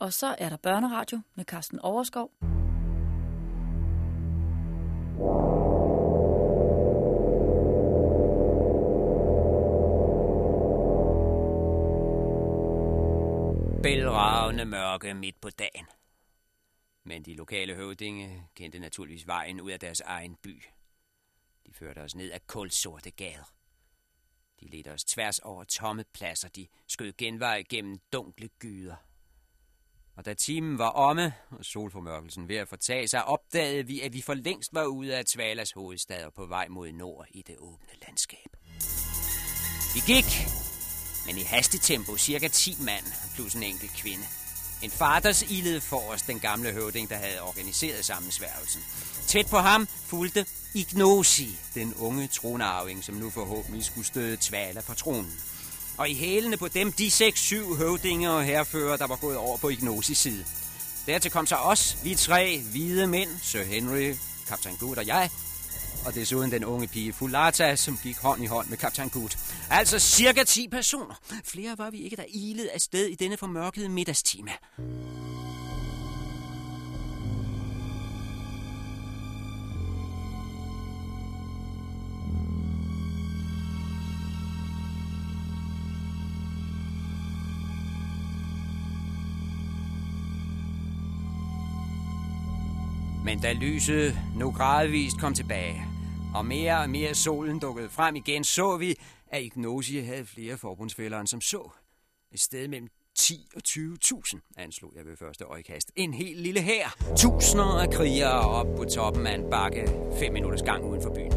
Og så er der børneradio med Carsten Overskov. Bælragende mørke midt på dagen. Men de lokale høvdinge kendte naturligvis vejen ud af deres egen by. De førte os ned ad kulsorte gader. De ledte os tværs over tomme pladser. De skød genvej gennem dunkle gyder. Og da timen var omme, og solformørkelsen ved at fortage sig, opdagede vi, at vi for længst var ude af Tvalas hovedstad og på vej mod nord i det åbne landskab. Vi gik, men i hastetempo, cirka 10 mand plus en enkelt kvinde. En faders ilede forrest den gamle høvding, der havde organiseret sammensværgelsen. Tæt på ham fulgte Ignosi, den unge tronarving, som nu forhåbentlig skulle støde Tvala på tronen. Og i hælene på dem de seks-syv høvdinge og herfører, der var gået over på Ignosis side. Dertil kom så os, vi tre hvide mænd, Sir Henry, kaptajn Good og jeg, og desuden den unge pige Fulata, som gik hånd i hånd med kaptajn Good. Altså cirka 10 personer. Flere var vi ikke, der ilede afsted i denne formørkede middagstime. Men da lyset nu gradvist kom tilbage, og mere og mere solen dukkede frem igen, så vi, at Ignosie havde flere forbundsfælder end som så. Et sted mellem 10 og 20.000, anslog jeg ved første øjekast. En helt lille hær. Tusinder af krigere op på toppen af en bakke, fem minutters gang uden for byen.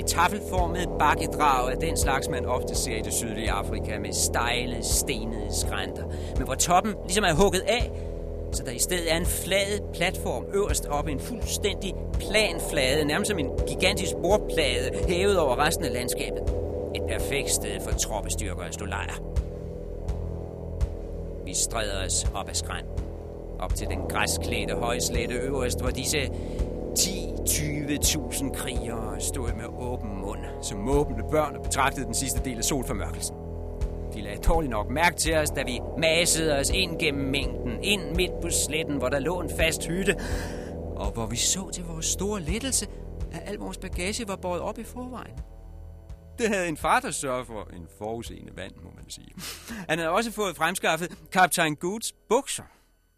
Et taffelformet bakkedrag af den slags, man ofte ser i det sydlige Afrika med stejle, stenede skrænter, men hvor toppen ligesom er hugget af, så der i stedet er en flad platform øverst op, en fuldstændig plan flade, nærmest som en gigantisk bordplade hævet over resten af landskabet. Et perfekt sted for troppestyrker at stå lejr. Vi stræder os op ad skrænten, op til den græsklædte højslette øverst, hvor disse 10-20.000 krigere stod med åben mund, som måbende børn og betragtede den sidste del af solformørkelsen. De dårligt nok mærke til os, da vi masede os ind gennem mængden, ind midt på sletten, hvor der lå en fast hytte, og hvor vi så til vores store lettelse, at al vores bagage var båret op i forvejen. Det havde en far, der sørgede for en forudseende vand, må man sige. Han havde også fået fremskaffet kaptajn Goods bukser.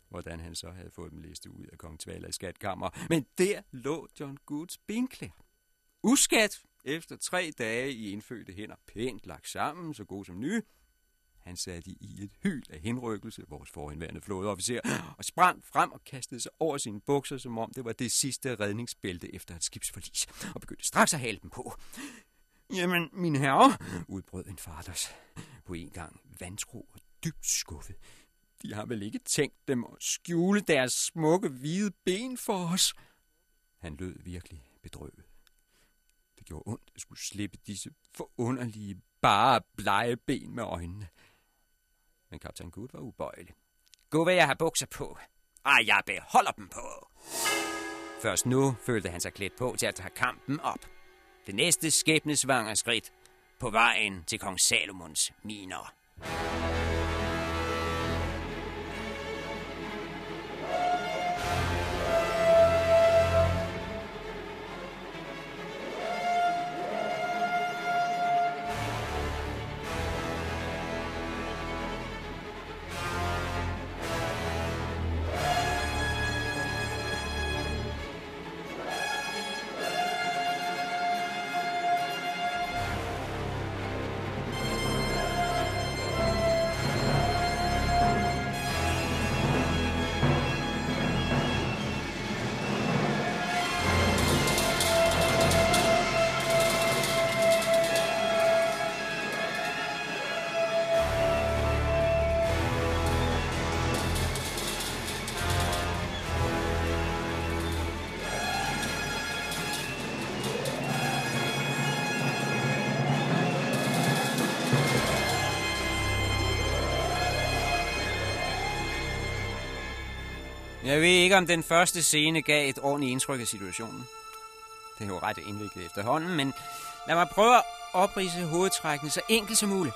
Hvordan han så havde fået dem læst ud af kong Tvala i skatkammer. Men der lå John Goods benklæder. Uskat efter tre dage i indfødte hænder, pænt lagt sammen, så god som nye, han satte i et hyl af henrykkelse, vores forhenværende flådeofficer, og sprang frem og kastede sig over sine bukser, som om det var det sidste redningsbælte efter et skibsforlis, og begyndte straks at hale dem på. Jamen, min herre, udbrød en faders, på en gang vantro og dybt skuffet. De har vel ikke tænkt dem at skjule deres smukke hvide ben for os? Han lød virkelig bedrøvet. Det gjorde ondt at skulle slippe disse forunderlige, bare blege ben med øjnene. Men kaptajn Good var ubøjelig. Gå vil jeg har bukser på. Ah, jeg beholder dem på. Først nu følte han sig klædt på til at tage kampen op. Det næste skæbnesvanger skridt på vejen til kong Salomons miner. Ved ikke, om den første scene gav et ordentligt indtryk af situationen. Det er jo ret indviklet efterhånden, men lad mig prøve at oprise hovedtrækkene så enkelt som muligt.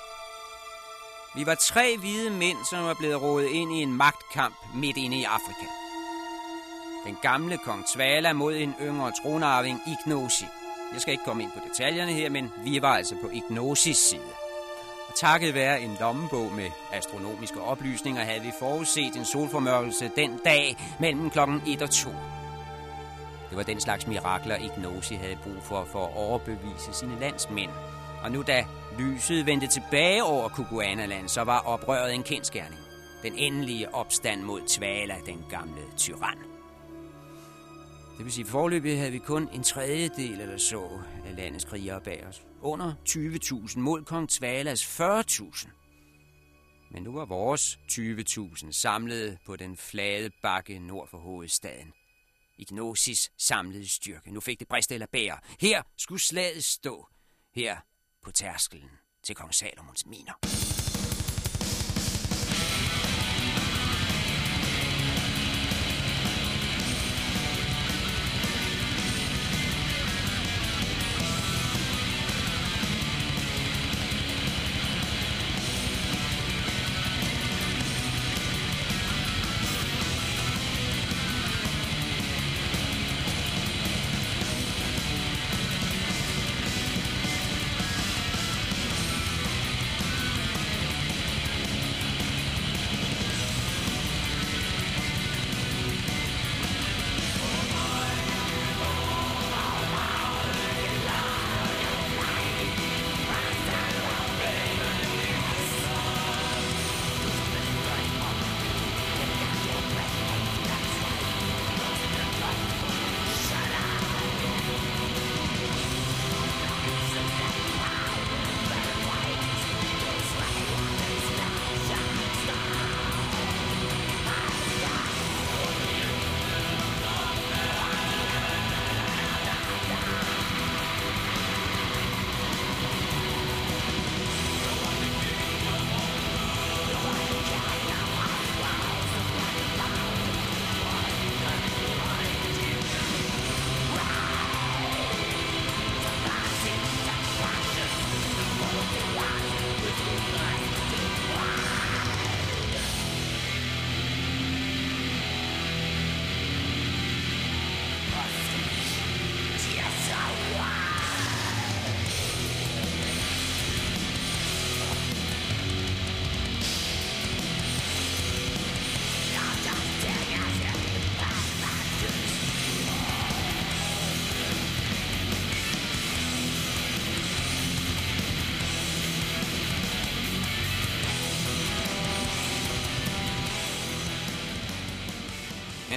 Vi var tre hvide mænd, som var blevet rådet ind i en magtkamp midt inde i Afrika. Den gamle kong Tvala mod en yngre tronarving, Ignosi. Jeg skal ikke komme ind på detaljerne her, men vi var altså på Ignosis side. Takket være en lommebog med astronomiske oplysninger, havde vi forudset en solformørkelse den dag mellem klokken 1 og 2. Det var den slags mirakler, Ignosi havde brug for for at overbevise sine landsmænd. Og nu da lyset vendte tilbage over Kukuanaland, så var oprøret en kendskærning. Den endelige opstand mod Tvala, den gamle tyran. Det vil sige, at havde vi kun en tredjedel eller så af landets krigere bag os. Under 20.000 mod kong Tvalas 40.000. Men nu var vores 20.000 samlet på den flade bakke nord for hovedstaden. Ignosis samlede styrke. Nu fik det brist eller bære. Her skulle slaget stå. Her på tærskelen til kong Salomons miner.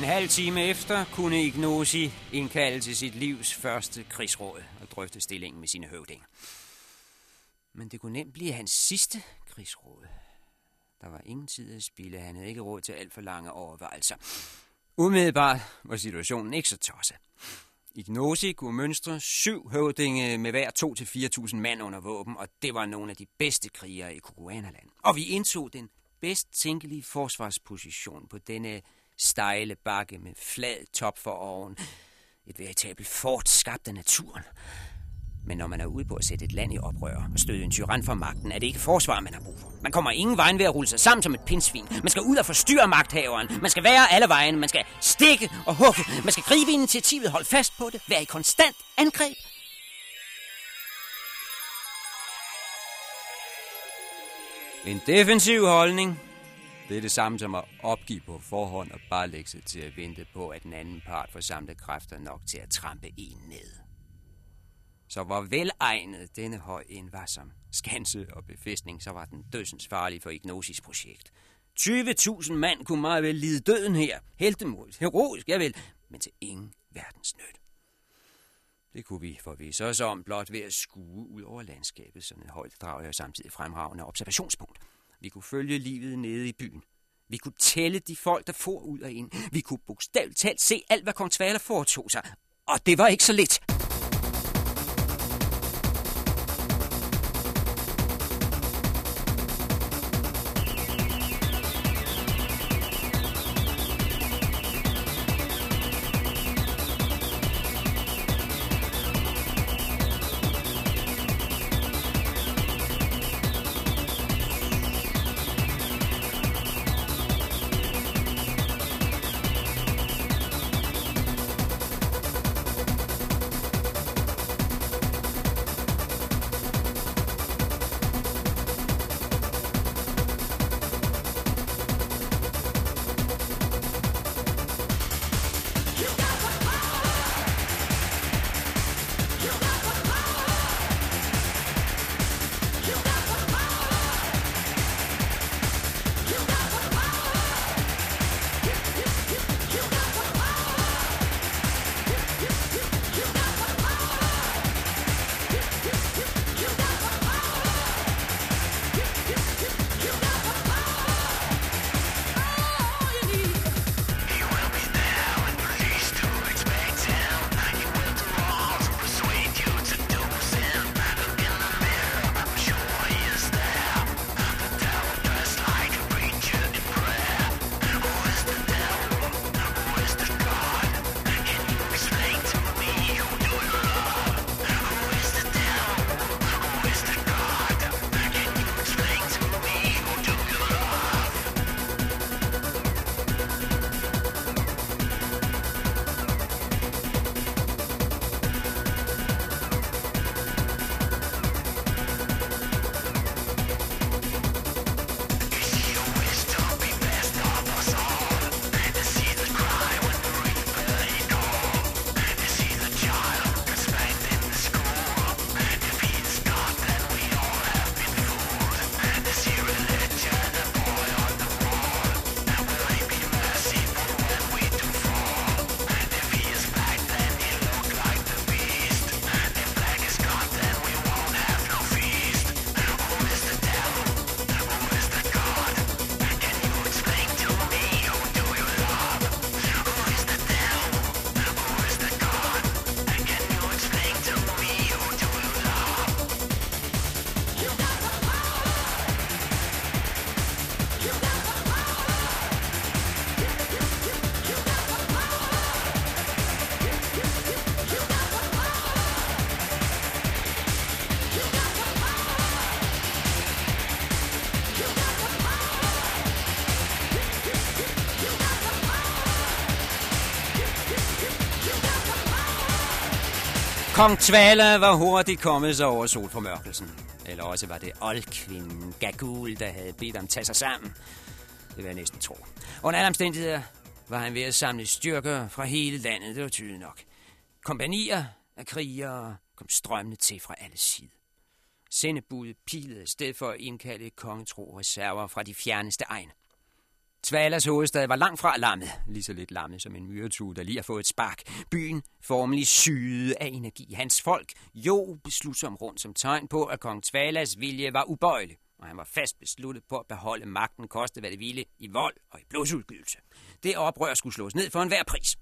En halv time efter kunne Ignosi indkalde til sit livs første krigsråd og drøfte stillingen med sine høvdinger. Men det kunne nemt blive hans sidste krigsråd. Der var ingen tid at spille. Han havde ikke råd til alt for lange overvejelser. Umiddelbart var situationen ikke så tosset. Ignosi kunne mønstre syv høvdinge med hver 2-4.000 mand under våben, og det var nogle af de bedste krigere i Kukuanaland. Og vi indtog den bedst tænkelige forsvarsposition på denne stejle bakke med flad top for oven. Et veritabelt fort skabt af naturen. Men når man er ude på at sætte et land i oprør og støde en tyran fra magten, er det ikke forsvar, man har brug for. Man kommer ingen vejen ved at rulle sig sammen som et pindsvin. Man skal ud og forstyrre magthaveren. Man skal være alle vejen. Man skal stikke og hugge. Man skal gribe initiativet, holde fast på det, være i konstant angreb. En defensiv holdning det er det samme som at opgive på forhånd og bare lægge sig til at vente på, at den anden part får samlet kræfter nok til at trampe en ned. Så hvor velegnet denne høj end var som skanse og befæstning, så var den dødsens farlig for Ignosis projekt. 20.000 mand kunne meget vel lide døden her. Heltemodigt, heroisk, jeg vil, men til ingen verdens nyt. Det kunne vi forvise os om blot ved at skue ud over landskabet som en højt drag og samtidig fremragende observationspunkt. Vi kunne følge livet nede i byen. Vi kunne tælle de folk, der for ud og ind. Vi kunne bogstaveligt talt se alt, hvad kong Tvala foretog sig. Og det var ikke så lidt. Kong Tvala var hurtigt kommet sig over solformørkelsen. Eller også var det oldkvinden Gagul, der havde bedt ham tage sig sammen. Det vil jeg næsten tro. Under alle omstændigheder var han ved at samle styrker fra hele landet, det var tydeligt nok. Kompanier af krigere kom strømmende til fra alle sider. Sendebud pilede sted for at indkalde kongetro reserver fra de fjerneste egne. Tvalas hovedstad var langt fra lammet, lige så lidt lammet som en myretue, der lige har fået et spark. Byen formelig syede af energi. Hans folk jo beslutsom rundt som tegn på, at kong Tvalas vilje var ubøjelig, og han var fast besluttet på at beholde magten, koste hvad det ville, i vold og i blodsudgydelse. Det oprør skulle slås ned for enhver pris.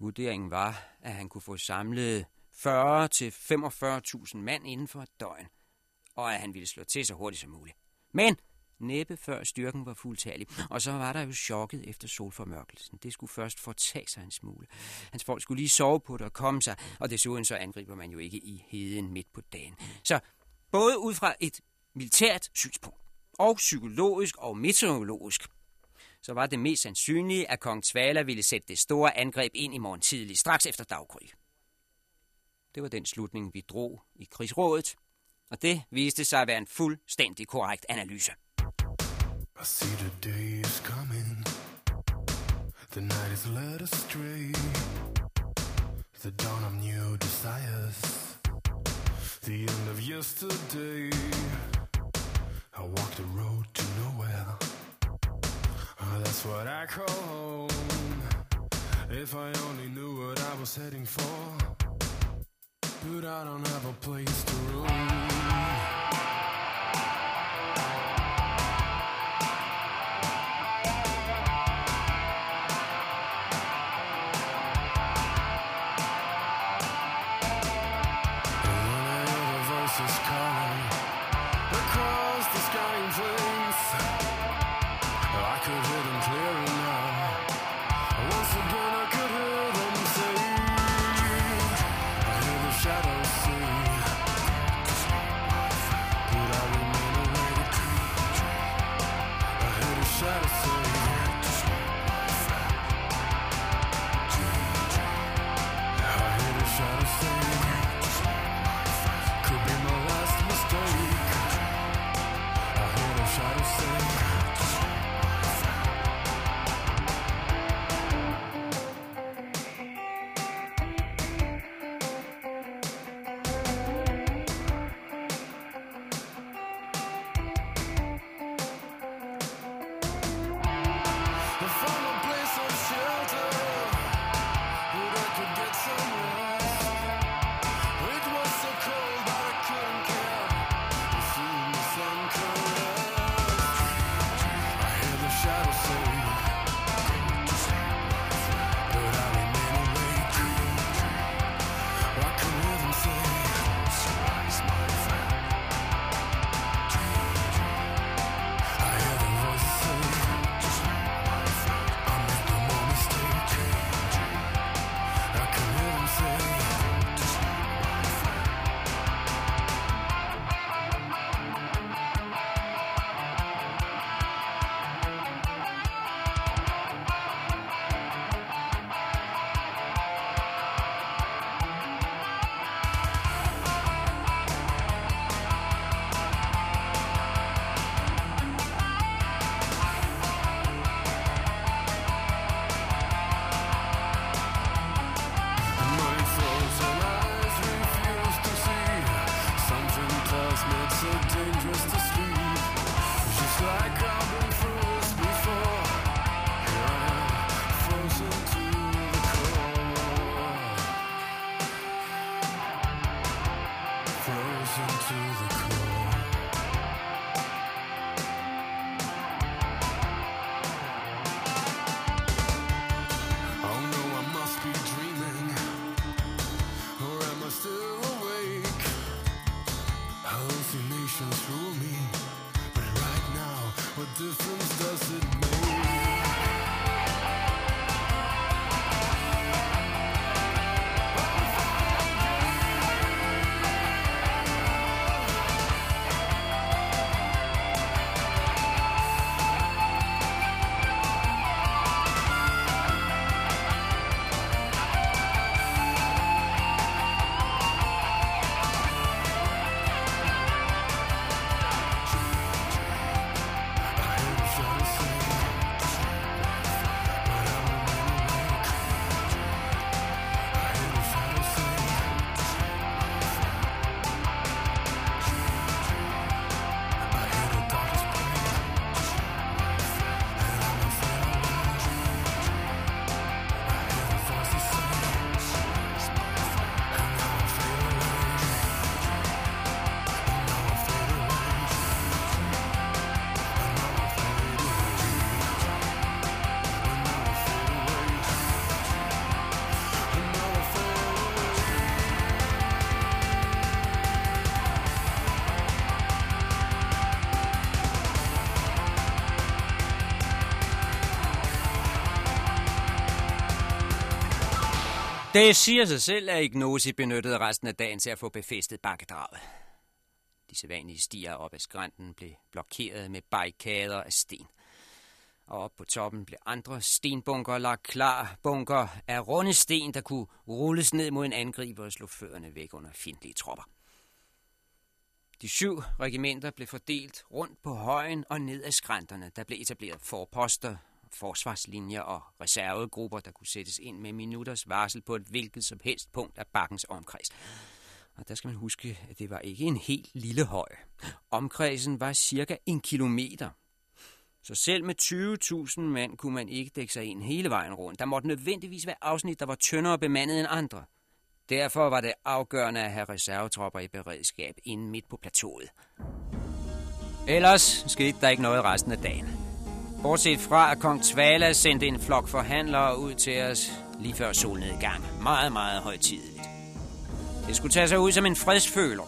Vurderingen var, at han kunne få samlet 40 til 45.000 mand inden for et døgn, og at han ville slå til så hurtigt som muligt. Men næppe før styrken var fuldtallig. og så var der jo chokket efter solformørkelsen. Det skulle først fortage sig en smule. Hans folk skulle lige sove på det og komme sig, og desuden så angriber man jo ikke i heden midt på dagen. Så både ud fra et militært synspunkt, og psykologisk og meteorologisk, så var det mest sandsynlige, at kong Tvala ville sætte det store angreb ind i morgen tidlig, straks efter daggry. Det var den slutning, vi drog i krigsrådet, og det viste sig at være en fuldstændig korrekt analyse. I see the day is coming. The night is led astray. The dawn of new desires. The end of yesterday. I walk the road to nowhere. Oh, that's what I call home. If I only knew what I was heading for. But I don't have a place to roam. Destinations rule me, but right now, what difference does it make? Det siger sig selv, at Ignosi benyttede resten af dagen til at få befæstet bakkedraget. De sædvanlige stier op ad skrænten blev blokeret med barrikader af sten. Og op på toppen blev andre stenbunker lagt klar. Bunker af runde sten, der kunne rulles ned mod en angriber og slå fødderne væk under fjendtlige tropper. De syv regimenter blev fordelt rundt på højen og ned ad skrænterne. Der blev etableret forposter, forsvarslinjer og reservegrupper, der kunne sættes ind med minutters varsel på et hvilket som helst punkt af bakkens omkreds. Og der skal man huske, at det var ikke en helt lille høj. Omkredsen var cirka en kilometer. Så selv med 20.000 mand kunne man ikke dække sig ind hele vejen rundt. Der måtte nødvendigvis være afsnit, der var tyndere bemandet end andre. Derfor var det afgørende at have reservetropper i beredskab inden midt på plateauet. Ellers skete der ikke noget resten af dagen. Bortset fra, at kong Tvala sendte en flok forhandlere ud til os lige før solnedgang. Meget, meget højtideligt. Det skulle tage sig ud som en fredsføler.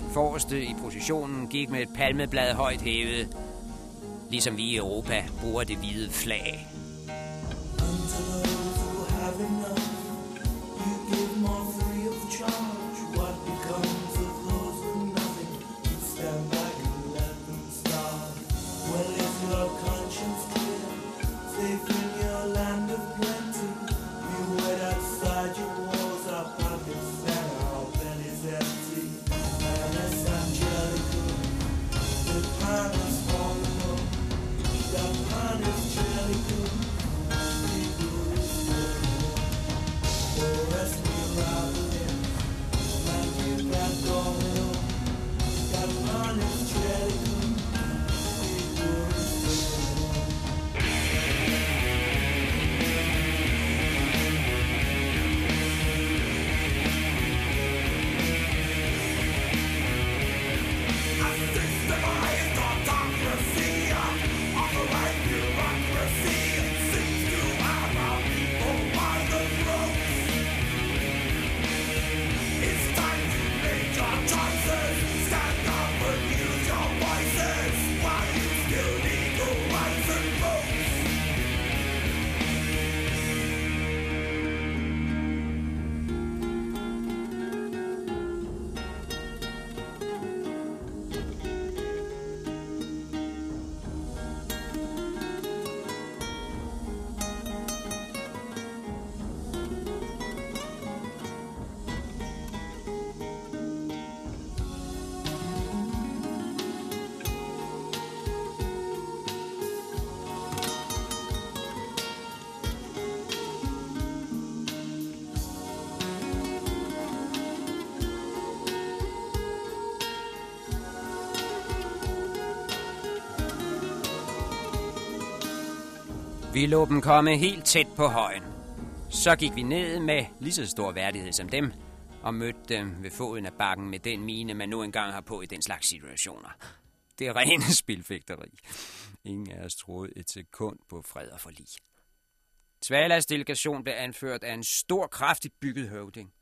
Den forreste i positionen gik med et palmeblad højt hævet, ligesom vi i Europa bruger det hvide flag. Vi lå dem komme helt tæt på højen. Så gik vi ned med lige så stor værdighed som dem, og mødte dem ved foden af bakken med den mine, man nu engang har på i den slags situationer. Det er rene spilfægteri. Ingen af os troede et sekund på fred og forlig. Tvalas delegation blev anført af en stor, kraftigt bygget høvding.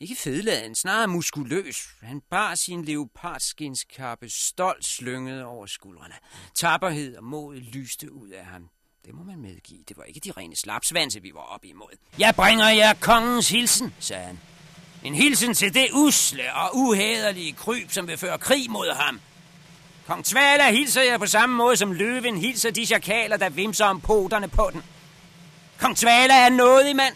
Ikke fedladen, snarere muskuløs. Han bar sin leopardskindskappe stolt slynget over skuldrene. Tapperhed og mod lyste ud af ham. Det må man medgive. Det var ikke de rene slapsvanse, vi var op imod. Jeg bringer jer kongens hilsen, sagde han. En hilsen til det usle og uhæderlige kryb, som vil føre krig mod ham. Kong Tvala hilser jeg på samme måde, som løven hilser de chakaler, der vimser om poterne på den. Kong Tvala er nådig mand.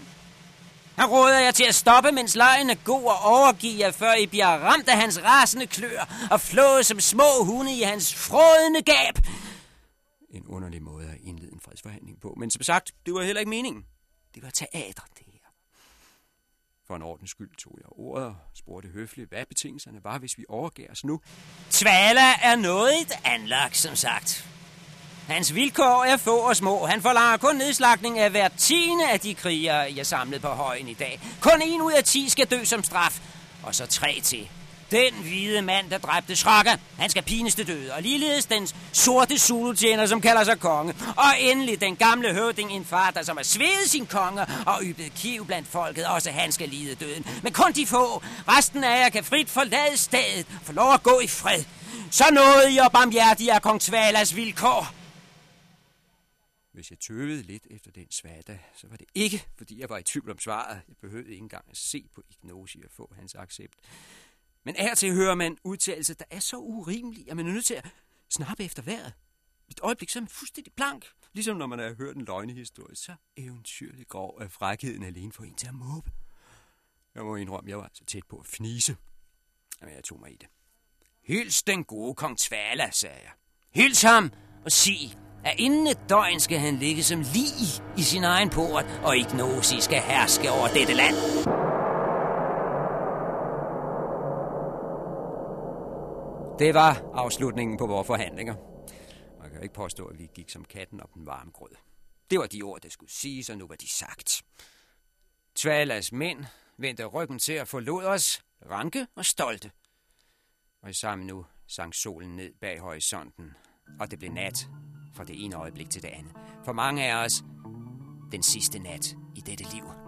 Han råder jer til at stoppe, mens lejen er god og overgive jer, før I bliver ramt af hans rasende klør og flået som små hunde i hans frådende gab. En underlig måde at indlede en fredsforhandling på. Men som sagt, det var heller ikke meningen. Det var teater, det her. For en ordens skyld tog jeg ordet og spurgte høfligt, hvad betingelserne var, hvis vi overgav os nu. Tvala er noget et anlagt, som sagt. Hans vilkår er få og små. Han forlanger kun nedslagning af hver tiende af de krigere, jeg samlede på højen i dag. Kun en ud af ti skal dø som straf. Og så tre til. Den hvide mand, der dræbte Shraka, han skal pines til døde. Og ligeledes den sorte zulutjener, som kalder sig konge. Og endelig den gamle høvding en far, der som har svedet sin konge og ybet kiv blandt folket. Også han skal lide døden. Men kun de få. Resten af jer kan frit forlade stedet. For lov at gå i fred. Så nåede I og barmhjertige af kong Tvalas vilkår. Hvis jeg tøvede lidt efter den svada, så var det ikke, fordi jeg var i tvivl om svaret. Jeg behøvede ikke engang at se på Ignosi og få hans accept. Men her til hører man udtalelser, der er så urimelige, at man er nødt til at snappe efter vejret. Et øjeblik så er man fuldstændig blank. Ligesom når man har hørt en løgnehistorie, så eventyrligt grov af frækheden alene for en til at måbe. Jeg må indrømme, jeg var så tæt på at fnise. Jamen, jeg tog mig i det. Hils den gode kong Tvala, sagde jeg. Hils ham og sig, at inden et døgn skal han ligge som lig i sin egen port, og Ignosi skal herske over dette land. Det var afslutningen på vores forhandlinger. Man kan ikke påstå, at vi gik som katten op den varme grød. Det var de ord, der skulle siges, og nu var de sagt. Tvalas mænd vendte ryggen til at forlod os, ranke og stolte. Og i sammen nu sank solen ned bag horisonten, og det blev nat fra det ene øjeblik til det andet. For mange af os, den sidste nat i dette liv.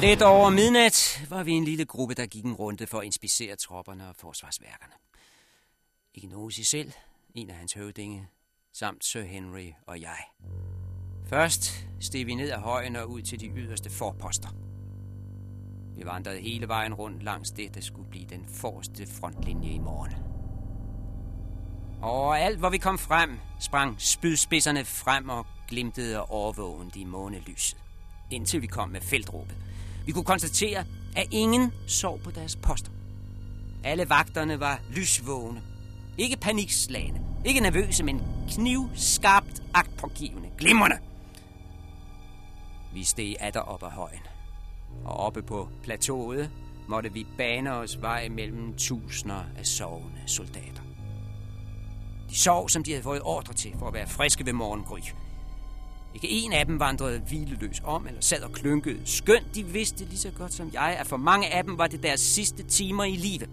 Lidt over midnat var vi en lille gruppe, der gik en runde for at inspicere tropperne og forsvarsværkerne. Ignosi selv, en af hans høvdinge, samt Sir Henry og jeg. Først steg vi ned ad højen og ud til de yderste forposter. Vi vandrede hele vejen rundt langs det, der skulle blive den forreste frontlinje i morgen. Og alt, hvor vi kom frem, sprang spydspidserne frem og glimtede overvågen i månelyset, indtil vi kom med feltråbet. Vi kunne konstatere, at ingen sov på deres poster. Alle vagterne var lysvågne. Ikke panikslagende. Ikke nervøse, men knivskarpt agtpågivende. Glimrende. Vi steg atter op ad højen. Og oppe på plateauet måtte vi bane os vej mellem tusinder af sovende soldater. De sov, som de havde fået ordre til for at være friske ved morgengry. Ikke en af dem vandrede hvileløs om eller sad og klynkede. Skønt de vidste lige så godt som jeg, at for mange af dem var det deres sidste timer i livet.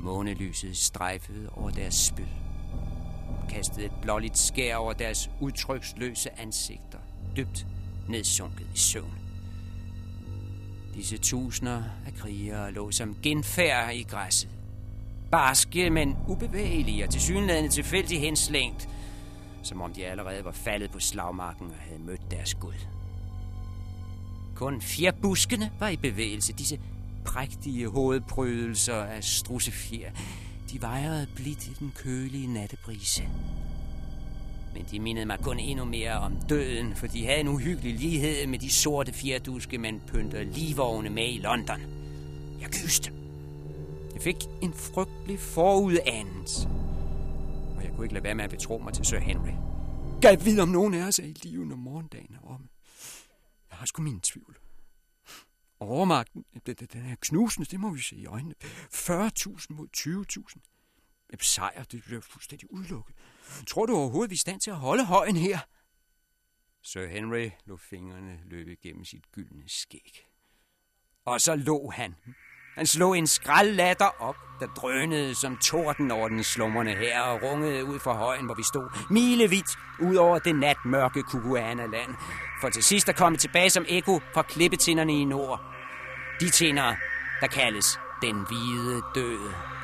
Månelyset strejfede over deres spyd. Kastede et blåligt skær over deres udtryksløse ansigter, dybt nedsunket i søvn. Disse tusinder af krigere lå som genfærd i græsset. Barske, men ubevægelige og tilsyneladende tilfældigt henslængt, som om de allerede var faldet på slagmarken og havde mødt deres Gud. Kun fire buskene var i bevægelse, disse prægtige hovedprydelser af strussefjer. De vejrede blidt i den kølige nattebrise. Men de mindede mig kun endnu mere om døden, for de havde en uhyggelig lighed med de sorte fjerduske, man pynter ligevogne med i London. Jeg kyste. Jeg fik en frygtelig forudanelse jeg kunne ikke lade være med at betro mig til Sir Henry. Skal vide, om nogen af os er i live, når morgendagen er om. Jeg har sgu min tvivl. Overmagten, den, den er knusende, det må vi se i øjnene. 40.000 mod 20.000. Sejr, det bliver fuldstændig udelukket. Tror du overhovedet, vi er i stand til at holde højen her? Sir Henry lå fingrene løbe gennem sit gyldne skæg. Og så lå han. Han slog en skraldlatter op, der drønede som torden over den slumrende her og rungede ud fra højen, hvor vi stod milevidt ud over det natmørke Kukuana-land, for til sidst at komme tilbage som ekko fra klippetinderne i nord. De tinder, der kaldes den hvide døde.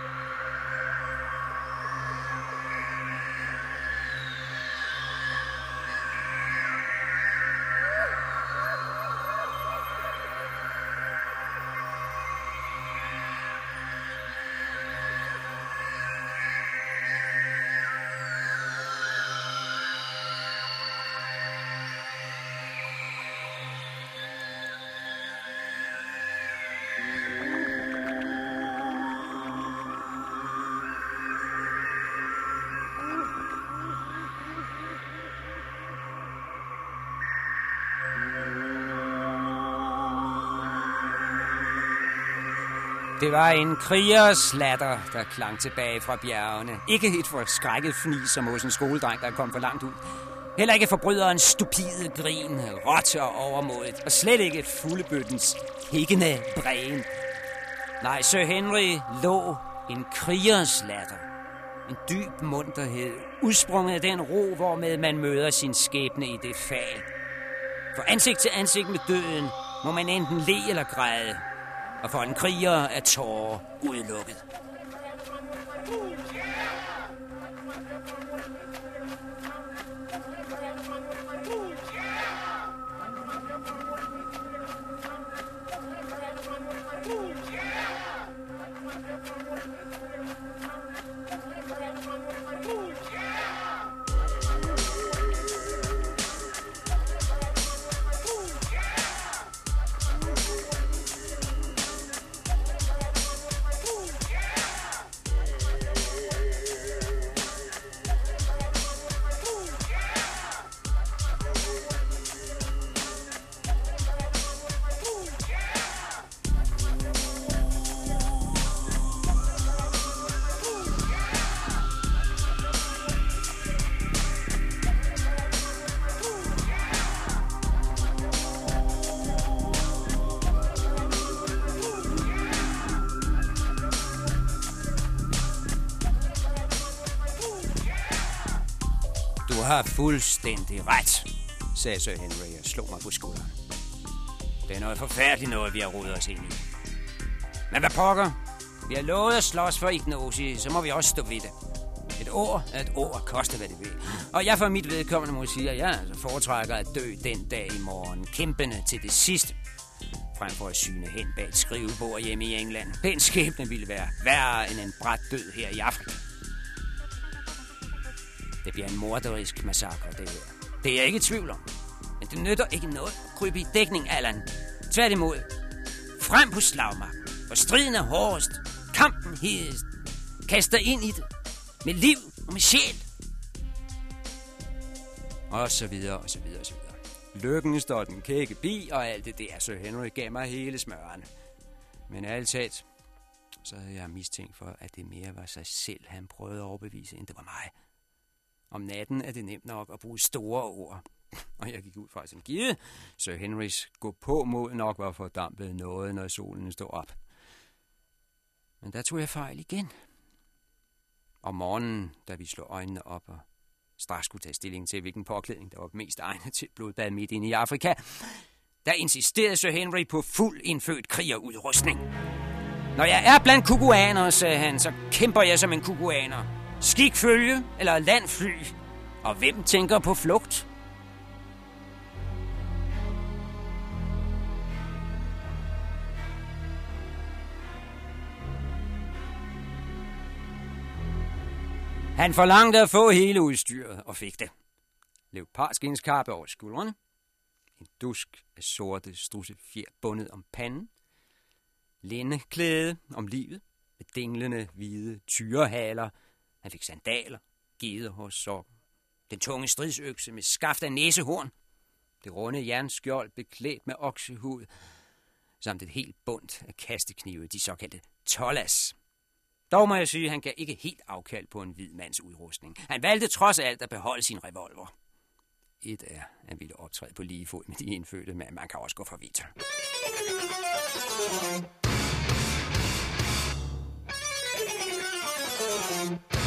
Det var en krigers latter, der klang tilbage fra bjergene. Ikke et forskrækket fnis som hos en skoledreng, der kom for langt ud. Heller ikke forbryderens stupide grin, råt og overmodet. og slet ikke fuglebøttens hikkende bræn. Nej, Sir Henry lå en krigers latter. En dyb munterhed, udsprunget af den ro, hvormed man møder sin skæbne i det fag. For ansigt til ansigt med døden må man enten le eller græde, og for en kriger er tårer udelukket. Fuldstændig ret, sagde Sir Henry og slog mig på skulderen. Det er noget forfærdeligt noget, vi har rodet os ind i. Men hvad pokker? Vi har lovet at slås for ignosi, så må vi også stå ved det. Et ord er et ord, koste hvad det vil. Og jeg for mit vedkommende må sige, at jeg altså foretrækker at dø den dag i morgen, kæmpende til det sidste. Frem for at syne hen bag et skrivebord hjemme i England. Den skæbne ville være værre end en bræt død her i Afrika. Det bliver en morderisk massakre, det her. Det er jeg ikke i tvivl om. Men det nytter ikke noget at krybe i dækning, Allan. Tværtimod. Frem på slagmarken. For striden er hårdest. Kampen hedest. Kast dig ind i det. Med liv og med sjæl. Og så videre, og så videre, og så videre. Lykken står den kække bi, og alt det der, så Henry gav mig hele smøren. Men alt talt, så havde jeg mistænkt for, at det mere var sig selv, han prøvede at overbevise, end det var mig. Om natten er det nemt nok at bruge store ord. Og jeg gik ud fra som givet, så Henrys gå på mod nok var fordampet noget, når solen stod op. Men der tog jeg fejl igen. Om morgenen, da vi slog øjnene op og straks skulle tage stilling til, hvilken påklædning der var mest egnet til blodbad midt inde i Afrika, der insisterede Sir Henry på fuld indfødt krigerudrustning. Når jeg er blandt kukuaner, sagde han, så kæmper jeg som en kukuaner. Skikfølge eller landfly. Og hvem tænker på flugt? Han forlangte at få hele udstyret og fik det. Leopardskinskarpe over skuldrene. En dusk af sorte strussefjer bundet om panden. Lindeklæde om livet med dinglende hvide tyrehaler. Han fik sandaler, gedehårssokken, den tunge stridsøkse med skaft af næsehorn, det runde jernskjold beklædt med oksehud, samt et helt bundt af kasteknive, de såkaldte tollas. Dog må jeg sige, at han gav ikke helt afkald på en hvid mands udrustning. Han valgte trods alt at beholde sin revolver. Et er, at han ville optræde på lige fod med de indfødte, men man kan også gå for vidt. thank you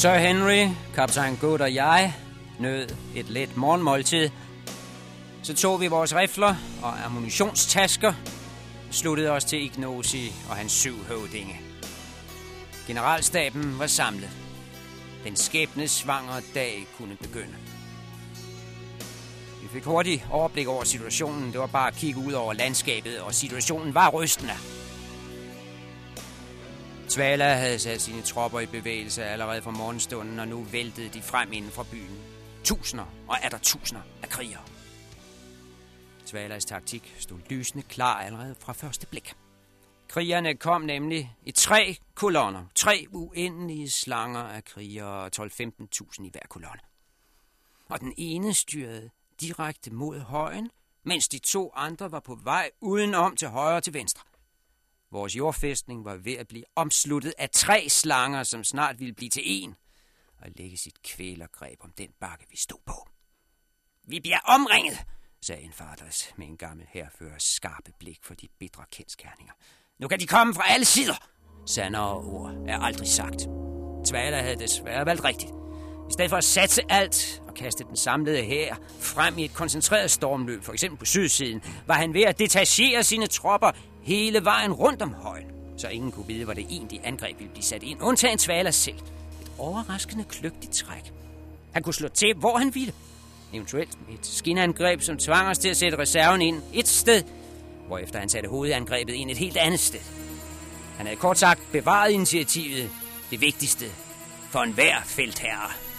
Sir Henry, kaptajn Good og jeg nød et let morgenmåltid. Så tog vi vores rifler og ammunitionstasker, sluttede os til Ignosi og hans syv høvdinge. Generalstaben var samlet. Den skæbne svangre dag kunne begynde. Vi fik hurtigt overblik over situationen. Det var bare at kigge ud over landskabet, og situationen var rystende. Tvala havde sat sine tropper i bevægelse allerede fra morgenstunden, og nu væltede de frem inden fra byen. Tusinder og er der tusinder af krigere. Tvalas taktik stod lysende klar allerede fra første blik. Krigerne kom nemlig i tre kolonner. Tre uendelige slanger af krigere, 12-15.000 i hver kolonne. Og den ene styrede direkte mod højen, mens de to andre var på vej udenom til højre og til venstre. Vores jordfæstning var ved at blive omsluttet af tre slanger, som snart ville blive til en, og lægge sit kvælergreb om den bakke, vi stod på. Vi bliver omringet, sagde en faders med en gammel herførers skarpe blik for de bitre kendskærninger. Nu kan de komme fra alle sider. Sandere ord er aldrig sagt. Tvaler havde desværre valgt rigtigt. I stedet for at satse alt og kaste den samlede her frem i et koncentreret stormløb, for eksempel på sydsiden, var han ved at detachere sine tropper hele vejen rundt om højen, så ingen kunne vide, hvor det egentlige angreb ville blive sat ind, undtagen Svalas selv. Et overraskende kløgtigt træk. Han kunne slå til, hvor han ville. Eventuelt et skinangreb, som tvang os til at sætte reserven ind et sted, hvorefter han satte hovedangrebet ind et helt andet sted. Han havde kort sagt bevaret initiativet, det vigtigste for enhver feltherre.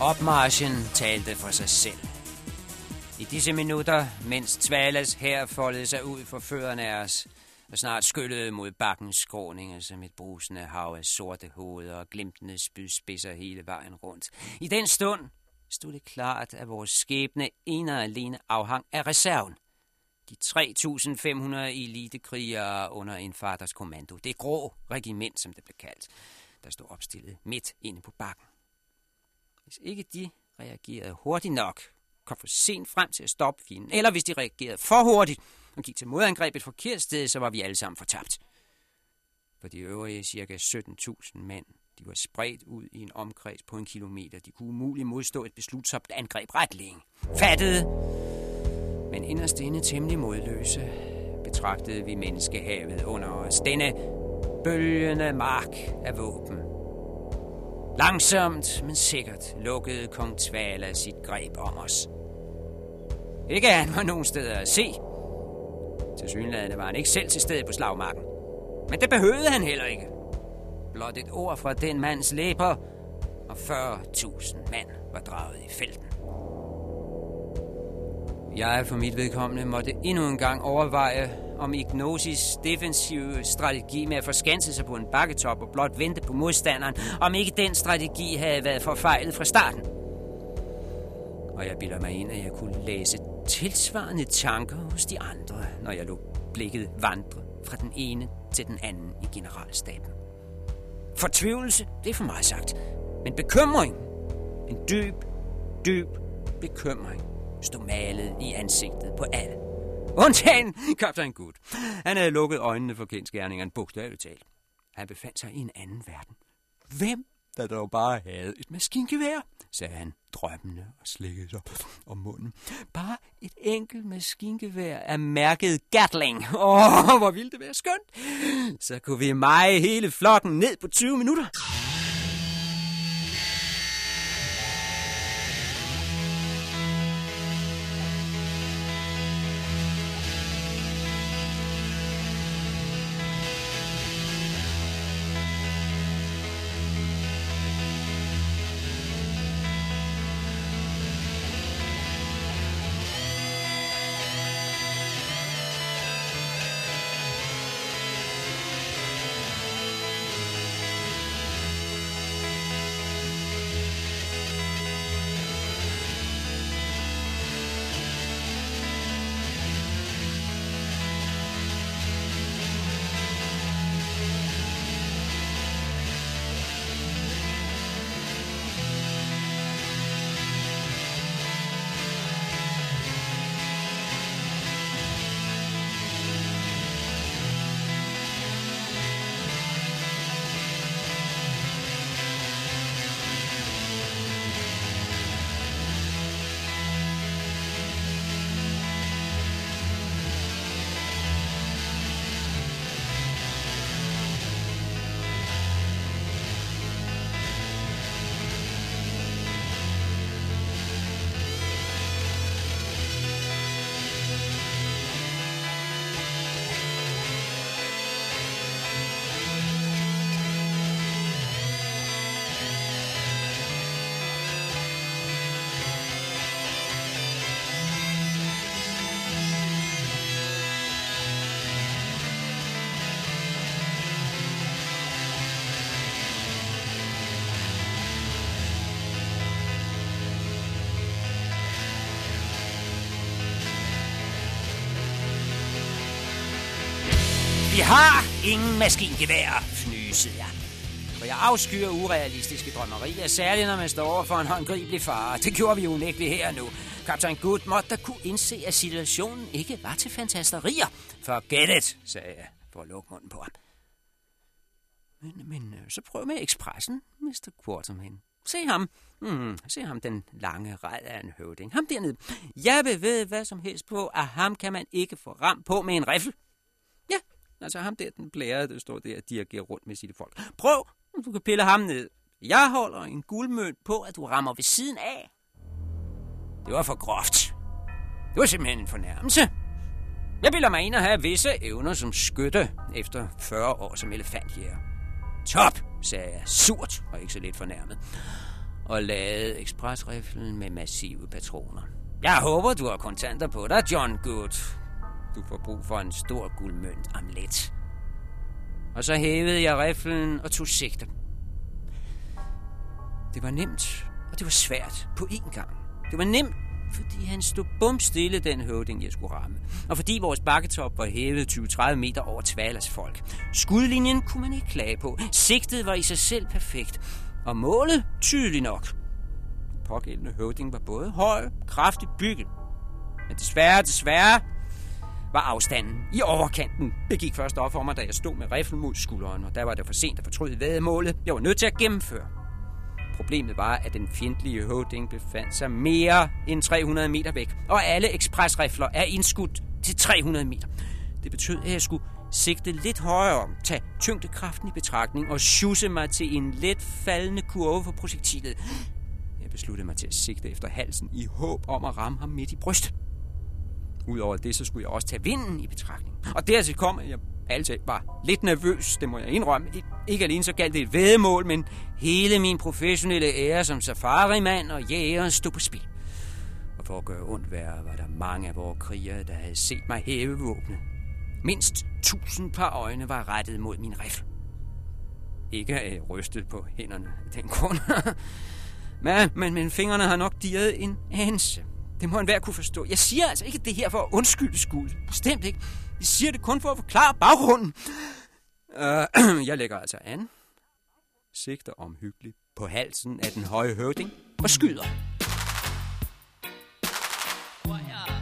Opmarschen talte for sig selv. I disse minutter, mens Tvalas her foldede sig ud for fødderne af os, og snart skyllede mod bakkens skråninger som et brusende hav af sorte hoveder og glimtende spydspidser hele vejen rundt. I den stund stod det klart, at vores skæbne ene og alene afhang af reserven. De 3.500 elitekrigere under en faders kommando. Det grå regiment, som det blev kaldt, der stod opstillet midt inde på bakken. Hvis ikke de reagerede hurtigt nok, kom for sent frem til at stoppe fjenden, eller hvis de reagerede for hurtigt og gik til modangreb et forkert sted, så var vi alle sammen fortabt. For de øvrige cirka 17.000 mænd, de var spredt ud i en omkreds på en kilometer. De kunne umuligt modstå et beslutsomt angreb ret længe. Fattede, men inderst inde temmelig modløse, betragtede vi menneskehavet under os. Denne bølgende mark af våben. Langsomt, men sikkert lukkede kong Tvala sit greb om os. Ikke at han var nogen steder at se. Til synligheden var han ikke selv til stede på slagmarken. Men det behøvede han heller ikke. Blot et ord fra den mands læber, og 40.000 mand var draget i felten. Jeg for mit vedkommende måtte endnu en gang overveje, om Ignosis defensive strategi med at forskanse sig på en bakketop og blot vente på modstanderen, om ikke den strategi havde været forfejlet fra starten. Og jeg bilder mig ind, at jeg kunne læse tilsvarende tanker hos de andre, når jeg lå blikket vandre fra den ene til den anden i generalstaben. Fortvivlelse, det er for meget sagt. Men bekymring, en dyb, dyb bekymring, stod malet i ansigtet på alle. Undtagen kaptajn Gud. Han havde lukket øjnene for kendskærningerne bogstaveligt talt. Han befandt sig i en anden verden. Hvem der dog bare havde et maskingevær, sagde han drømmende og slikkede sig om munden. Bare et enkelt maskingevær af mærket Gatling. Åh, oh, hvor ville det være skønt. Så kunne vi meje hele flokken ned på 20 minutter. Har ingen maskingevær, fnysede jeg. For jeg afskyer urealistiske drømmerier, særligt når man står over for en håndgribelig fare. Det gjorde vi jo unægteligt her nu. Kaptajn Good måtte da kunne indse, at situationen ikke var til fantasterier. Forget it, sagde jeg for at lukke munden på ham. Men, men øh, så prøv med ekspressen, Mr. Quarterman. Se ham. Mm, se ham, den lange red af en høvding. Ham dernede. Jeg vil ved hvad som helst på, at ham kan man ikke få ram på med en riffel. Altså ham der, den blære, der står der og dirigerer rundt med sine folk. Prøv, du kan pille ham ned. Jeg holder en guldmønt på, at du rammer ved siden af. Det var for groft. Det var simpelthen en fornærmelse. Jeg bilder mig ind at have visse evner som skytte efter 40 år som elefantjæger. Top, sagde jeg, surt og ikke så lidt fornærmet. Og lavede ekspresriflen med massive patroner. Jeg håber, du har kontanter på dig, John Good. Du får brug for en stor guldmønt om lidt. Og så hævede jeg riflen og tog sigte. Det var nemt, og det var svært på én gang. Det var nemt, fordi han stod bumstille, den høvding, jeg skulle ramme. Og fordi vores bakketop var hævet 20-30 meter over Tvalas folk. Skudlinjen kunne man ikke klage på. Sigtet var i sig selv perfekt. Og målet tydeligt nok. Den pågældende høvding var både høj, kraftigt bygget. Men desværre, desværre, var afstanden i overkanten. Det gik først op for mig, da jeg stod med riflen mod skulderen, og der var det for sent at fortryde vædemålet. Jeg var nødt til at gennemføre. Problemet var, at den fjendtlige høvding befandt sig mere end 300 meter væk, og alle ekspresrifler er indskudt til 300 meter. Det betød, at jeg skulle sigte lidt højere, tage tyngdekraften i betragtning og sjusse mig til en let faldende kurve for projektilet. Jeg besluttede mig til at sigte efter halsen i håb om at ramme ham midt i brystet. Udover det, så skulle jeg også tage vinden i betragtning. Og dertil kom, at jeg altid var lidt nervøs, det må jeg indrømme. Ikke alene så galt det et vedemål, men hele min professionelle ære som safarimand og jæger stod på spil. Og for at gøre ondt værre, var der mange af vores krigere, der havde set mig hæve våbnet. Mindst tusind par øjne var rettet mod min rifle. Ikke at jeg rystet på hænderne af den grund. men, men, men fingrene har nok dirret en anelse. Det må enhver kunne forstå. Jeg siger altså ikke det her for at undskylde skud. Bestemt ikke. Jeg siger det kun for at forklare baggrunden. Uh, jeg lægger altså an. sigter omhyggeligt på halsen af den høje høvding og skyder. Down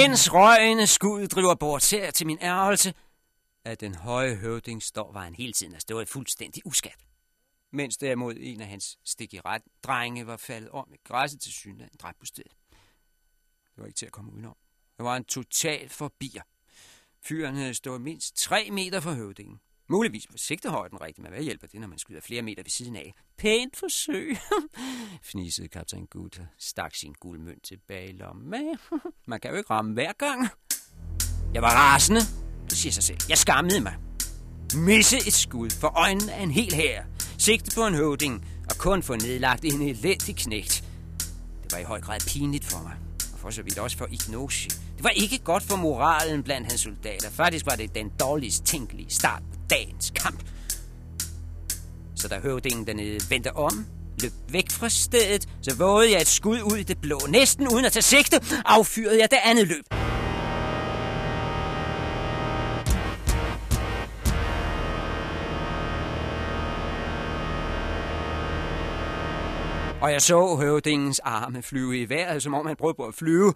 Mens røgende skud driver bort, ser jeg til min ærgelse, at den høje høvding står, var han hele tiden og stået fuldstændig uskat. Mens derimod en af hans stikiret drenge var faldet om i græsset til synligheden dræbt på stedet. Det var ikke til at komme udenom. Det var en total forbier. Fyren havde stået mindst tre meter fra høvdingen. Muligvis på sigtehøjden rigtigt, men hvad hjælper det, når man skyder flere meter ved siden af? Pænt forsøg, fnisede kaptajn Gut og stak sin guldmønt tilbage i lommen. Men man kan jo ikke ramme hver gang. Jeg var rasende, det siger sig selv. Jeg skammede mig. Misse et skud for øjnene af en hel her. Sigte på en høvding og kun få nedlagt en elendig knægt. Det var i høj grad pinligt for mig. Og for så vidt også for Ignosi. Det var ikke godt for moralen blandt hans soldater. Faktisk var det den dårligst tænkelige start dagens kamp. Så da høvdingen dernede vendte om, løb væk fra stedet, så vågede jeg et skud ud i det blå. Næsten uden at tage sigte, affyrede jeg det andet løb. Og jeg så høvdingens arme flyve i vejret, som om han prøvede på at flyve.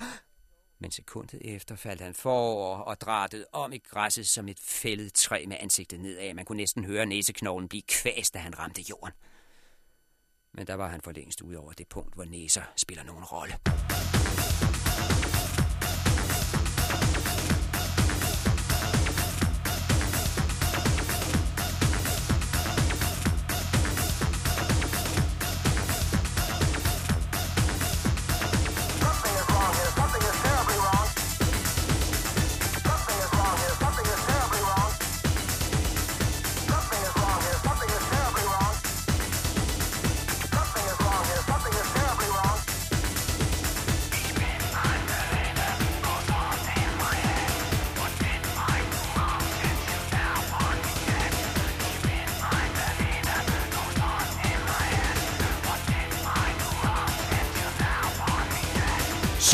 Men sekundet efter faldt han forover og drættede om i græsset som et fældet træ med ansigtet nedad. Man kunne næsten høre næseknoglen blive kvæst, da han ramte jorden. Men der var han for længst ud over det punkt, hvor næser spiller nogen rolle.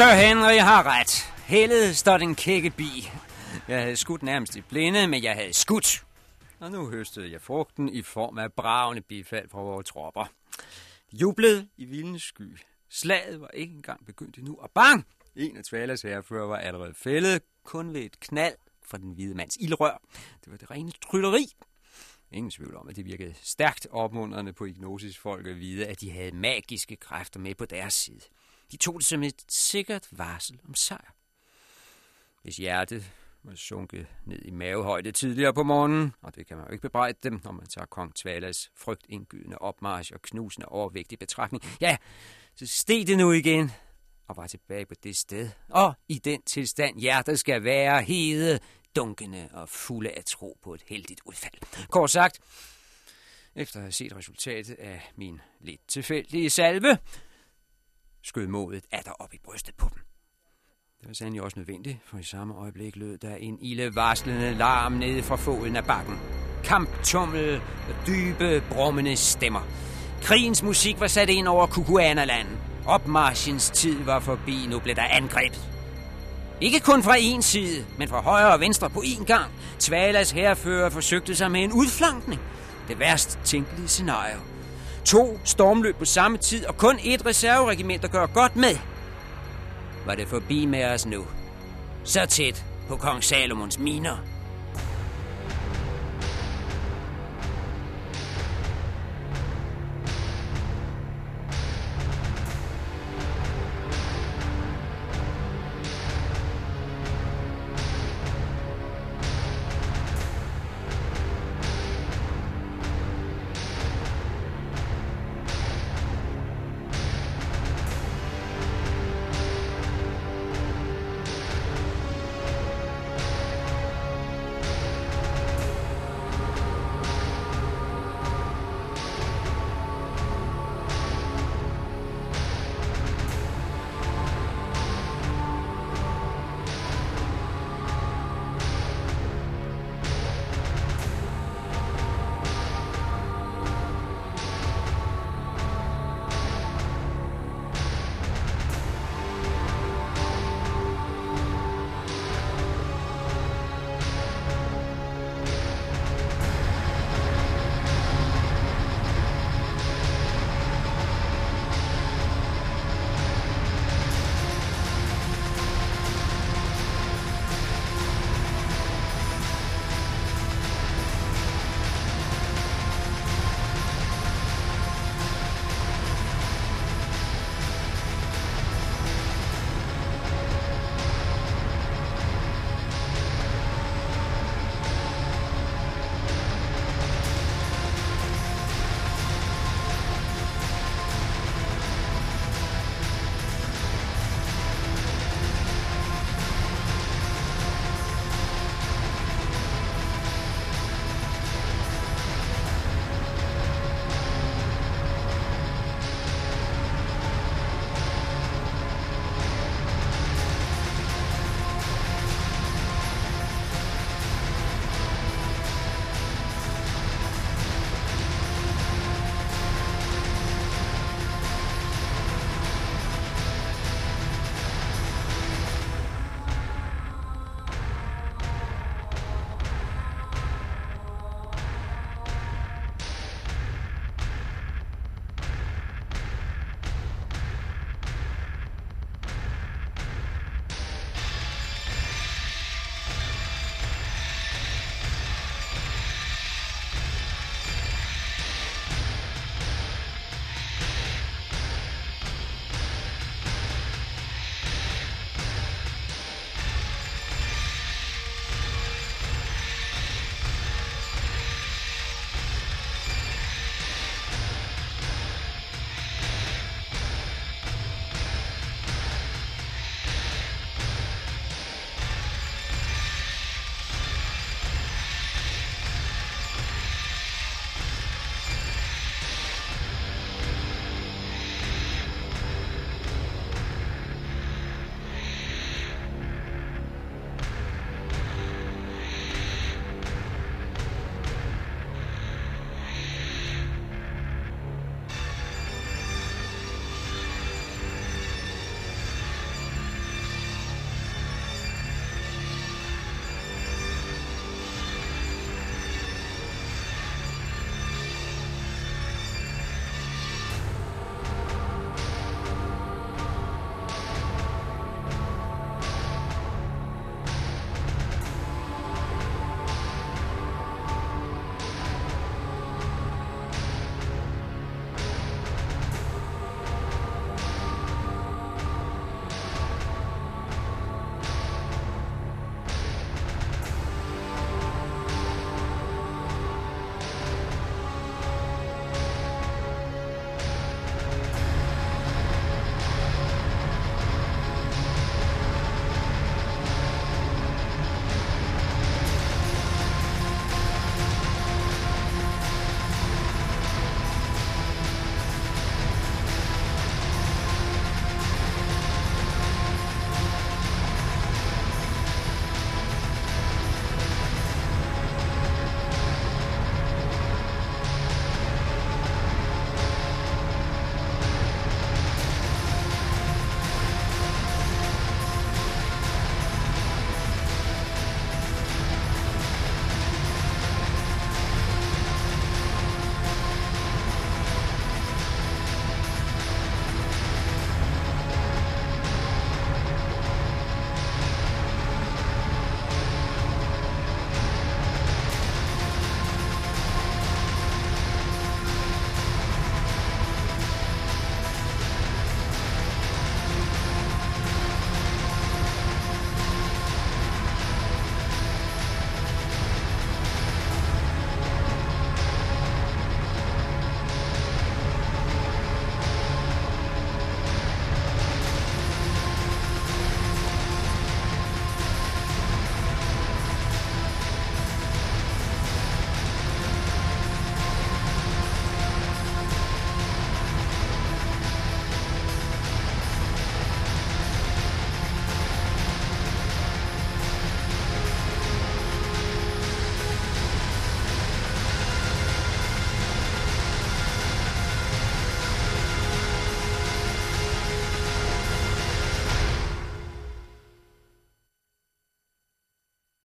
Sir Henry har ret. Hellet står den kække bi. Jeg havde skudt nærmest i blinde, men jeg havde skudt. Og nu høstede jeg frugten i form af bravende bifald fra vores tropper. De jublede i vildens sky. Slaget var ikke engang begyndt endnu, og bang! En af Tvalas herrefører var allerede fældet, kun ved et knald fra den hvide mands ildrør. Det var det rene trylleri. Ingen tvivl om, at det virkede stærkt opmuntrende på Ignosis-folk at vide, at de havde magiske kræfter med på deres side. De tog det som et sikkert varsel om sejr. Hvis hjertet var sunket ned i mavehøjde tidligere på morgenen, og det kan man jo ikke bebrejde dem, når man tager kong Tvalas frygtindgydende opmarsch og knusende overvægtig betragtning. Ja, så steg det nu igen, og var tilbage på det sted. Og i den tilstand hjertet skal være hede, dunkende og fulde af tro på et heldigt udfald. Kort sagt, efter at have set resultatet af min lidt tilfældige salve, skød modet af der op i brystet på dem. Det var sandelig også nødvendigt, for i samme øjeblik lød der en ildevarslende larm nede fra foden af bakken. Kamptummel og dybe, brummende stemmer. Krigens musik var sat ind over Kukuanaland. Opmarschens tid var forbi, nu blev der angrebet. Ikke kun fra en side, men fra højre og venstre på én gang. Tvalas herfører forsøgte sig med en udflankning. Det værst tænkelige scenario. To stormløb på samme tid, og kun et reserveregiment, der gør godt med. Var det forbi med os nu? Så tæt på kong Salomons miner.